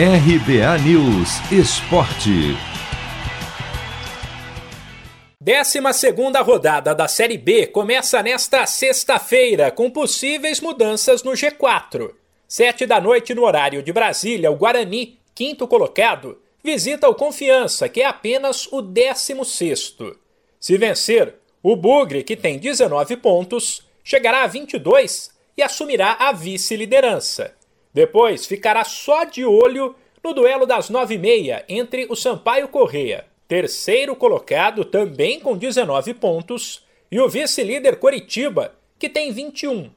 RBA News Esporte. Décima segunda rodada da Série B começa nesta sexta-feira com possíveis mudanças no G4. Sete da noite no horário de Brasília, o Guarani, quinto colocado, visita o Confiança, que é apenas o décimo sexto. Se vencer, o Bugre, que tem 19 pontos, chegará a 22 e assumirá a vice-liderança. Depois ficará só de olho no duelo das nove e meia entre o Sampaio Correia, terceiro colocado também com 19 pontos, e o vice-líder Coritiba, que tem 21.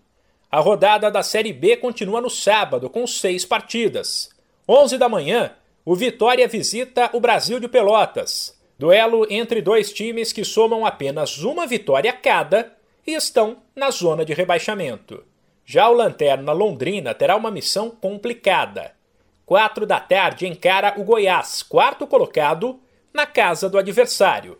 A rodada da Série B continua no sábado com seis partidas. 11 da manhã, o Vitória visita o Brasil de Pelotas. Duelo entre dois times que somam apenas uma vitória cada e estão na zona de rebaixamento. Já o Lanterna Londrina terá uma missão complicada. Quatro da tarde encara o Goiás, quarto colocado, na casa do adversário.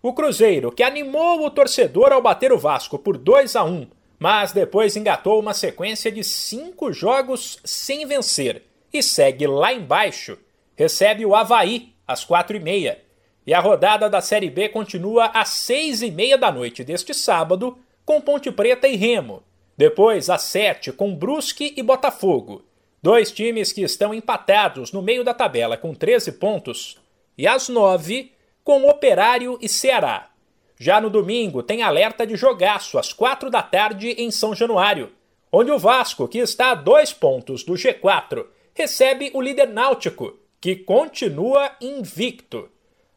O Cruzeiro, que animou o torcedor ao bater o Vasco por 2 a 1, mas depois engatou uma sequência de cinco jogos sem vencer e segue lá embaixo, recebe o Havaí às quatro e meia. E a rodada da Série B continua às seis e meia da noite deste sábado, com Ponte Preta e Remo, depois, às 7, com Brusque e Botafogo. Dois times que estão empatados no meio da tabela com 13 pontos. E às 9, com Operário e Ceará. Já no domingo, tem alerta de jogaço às 4 da tarde em São Januário, onde o Vasco, que está a dois pontos do G4, recebe o líder náutico, que continua invicto.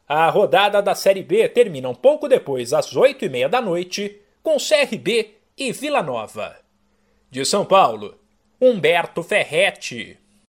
A rodada da Série B termina um pouco depois, às 8 e meia da noite, com CRB e Vila Nova. De São Paulo, Humberto Ferretti.